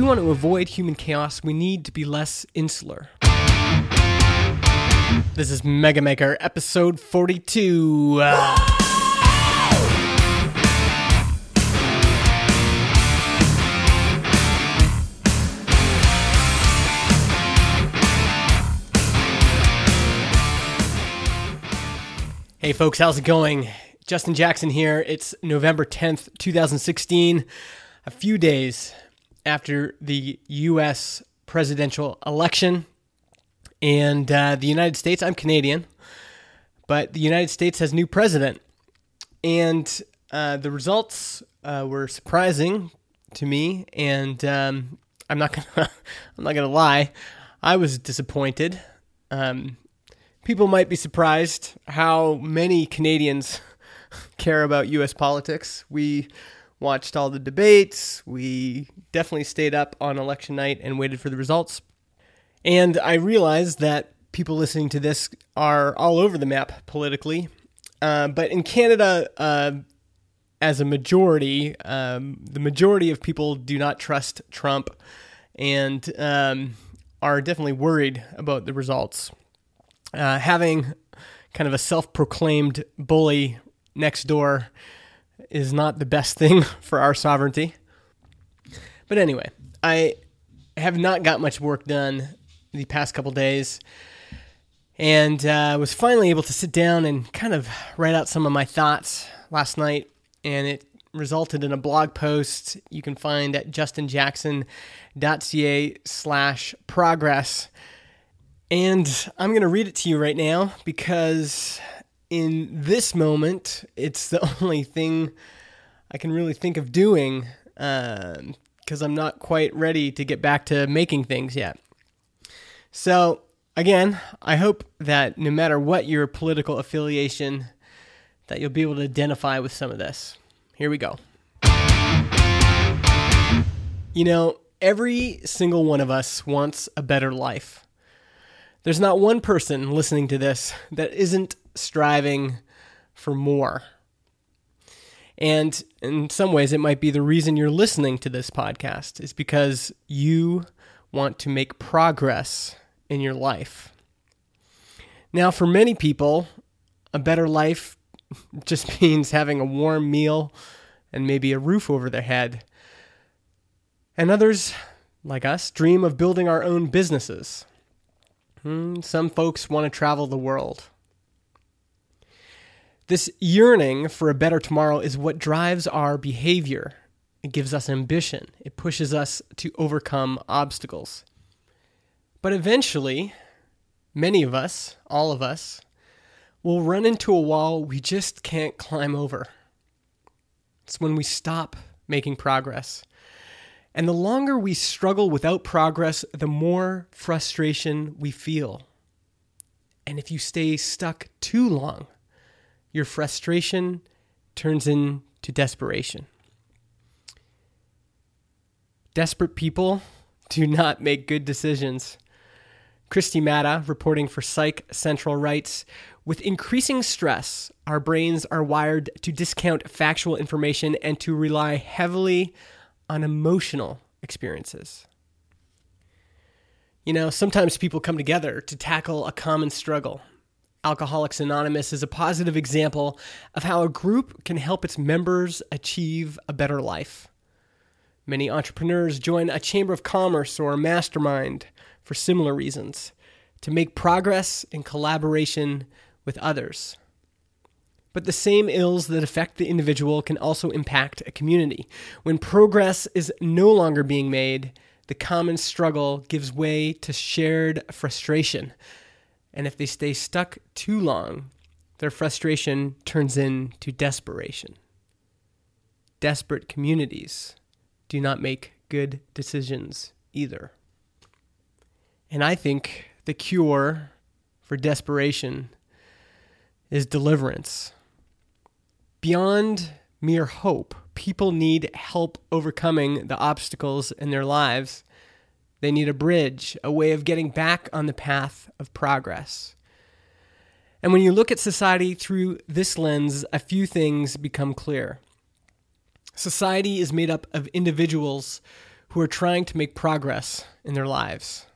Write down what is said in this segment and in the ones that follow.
we want to avoid human chaos, we need to be less insular. This is Mega Maker episode 42. Uh, Hey folks, how's it going? Justin Jackson here. It's November 10th, 2016, a few days after the U.S. presidential election. And uh, the United States, I'm Canadian, but the United States has new president. And uh, the results uh, were surprising to me. And um, I'm not gonna, I'm not gonna lie, I was disappointed. Um, people might be surprised how many Canadians care about U.S. politics. We watched all the debates. We definitely stayed up on election night and waited for the results. And I realized that people listening to this are all over the map politically. Uh, but in Canada, uh, as a majority, um, the majority of people do not trust Trump and um, are definitely worried about the results. Uh, having kind of a self proclaimed bully next door is not the best thing for our sovereignty. But anyway, I have not got much work done the past couple days. And uh, was finally able to sit down and kind of write out some of my thoughts last night. And it resulted in a blog post you can find at justinjackson.ca slash progress. And i'm going to read it to you right now because in this moment, it's the only thing I can really think of doing because uh, I'm not quite ready to get back to making things yet. So, again, I hope that no matter what your political affiliation, that you'll be able to identify with some of this. Here we go. You know, every single one of us wants a better life. There's not one person listening to this that isn't striving for more. And in some ways, it might be the reason you're listening to this podcast is because you want to make progress in your life. Now, for many people, a better life just means having a warm meal and maybe a roof over their head. And others, like us, dream of building our own businesses. Hmm, some folks want to travel the world. This yearning for a better tomorrow is what drives our behavior. It gives us ambition, it pushes us to overcome obstacles. But eventually, many of us, all of us, will run into a wall we just can't climb over. It's when we stop making progress. And the longer we struggle without progress, the more frustration we feel. And if you stay stuck too long, your frustration turns into desperation. Desperate people do not make good decisions. Christy Matta, reporting for Psych Central, writes With increasing stress, our brains are wired to discount factual information and to rely heavily on emotional experiences. You know, sometimes people come together to tackle a common struggle. Alcoholics Anonymous is a positive example of how a group can help its members achieve a better life. Many entrepreneurs join a chamber of commerce or a mastermind for similar reasons to make progress in collaboration with others. But the same ills that affect the individual can also impact a community. When progress is no longer being made, the common struggle gives way to shared frustration and if they stay stuck too long, their frustration turns into desperation. Desperate communities do not make good decisions either. And I think the cure for desperation is deliverance. Beyond mere hope, people need help overcoming the obstacles in their lives they need a bridge, a way of getting back on the path of progress. And when you look at society through this lens, a few things become clear. Society is made up of individuals who are trying to make progress in their lives.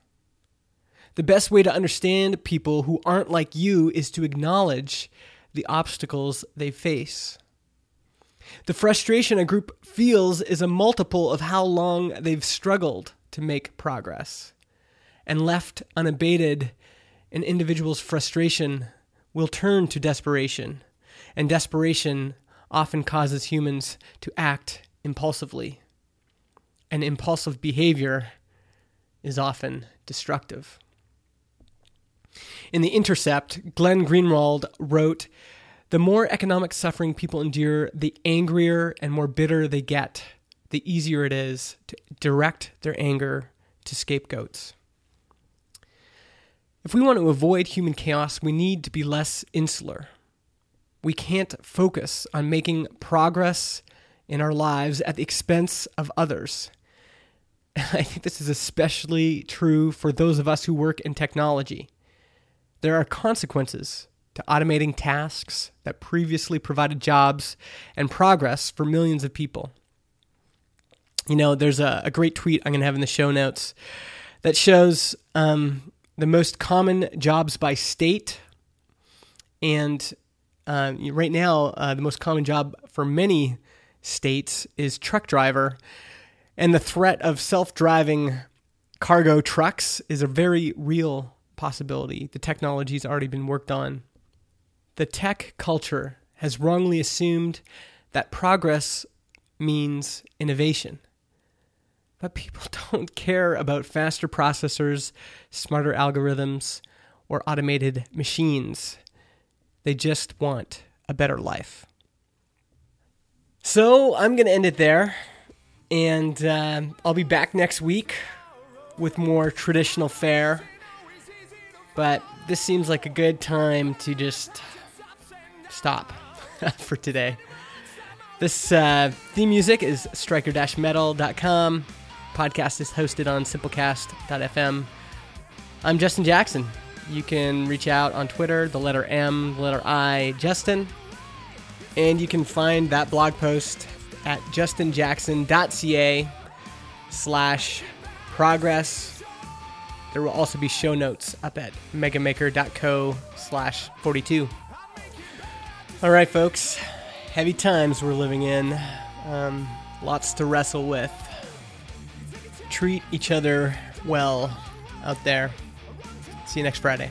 The best way to understand people who aren't like you is to acknowledge the obstacles they face. The frustration a group feels is a multiple of how long they've struggled to make progress. And left unabated, an individual's frustration will turn to desperation, and desperation often causes humans to act impulsively. And impulsive behavior is often destructive. In The Intercept, Glenn Greenwald wrote The more economic suffering people endure, the angrier and more bitter they get, the easier it is to direct their anger to scapegoats. If we want to avoid human chaos, we need to be less insular. We can't focus on making progress in our lives at the expense of others. I think this is especially true for those of us who work in technology. There are consequences to automating tasks that previously provided jobs and progress for millions of people. You know, there's a, a great tweet I'm going to have in the show notes that shows um, the most common jobs by state. And uh, right now, uh, the most common job for many states is truck driver. And the threat of self driving cargo trucks is a very real possibility. The technology's already been worked on. The tech culture has wrongly assumed that progress means innovation. But people don't care about faster processors, smarter algorithms, or automated machines. They just want a better life. So I'm going to end it there. And uh, I'll be back next week with more traditional fare but this seems like a good time to just stop for today. This uh, theme music is striker-metal.com. Podcast is hosted on simplecast.fm. I'm Justin Jackson. You can reach out on Twitter, the letter M, the letter I, Justin. And you can find that blog post at justinjackson.ca slash progress there will also be show notes up at megamaker.co slash 42. All right, folks. Heavy times we're living in. Um, lots to wrestle with. Treat each other well out there. See you next Friday.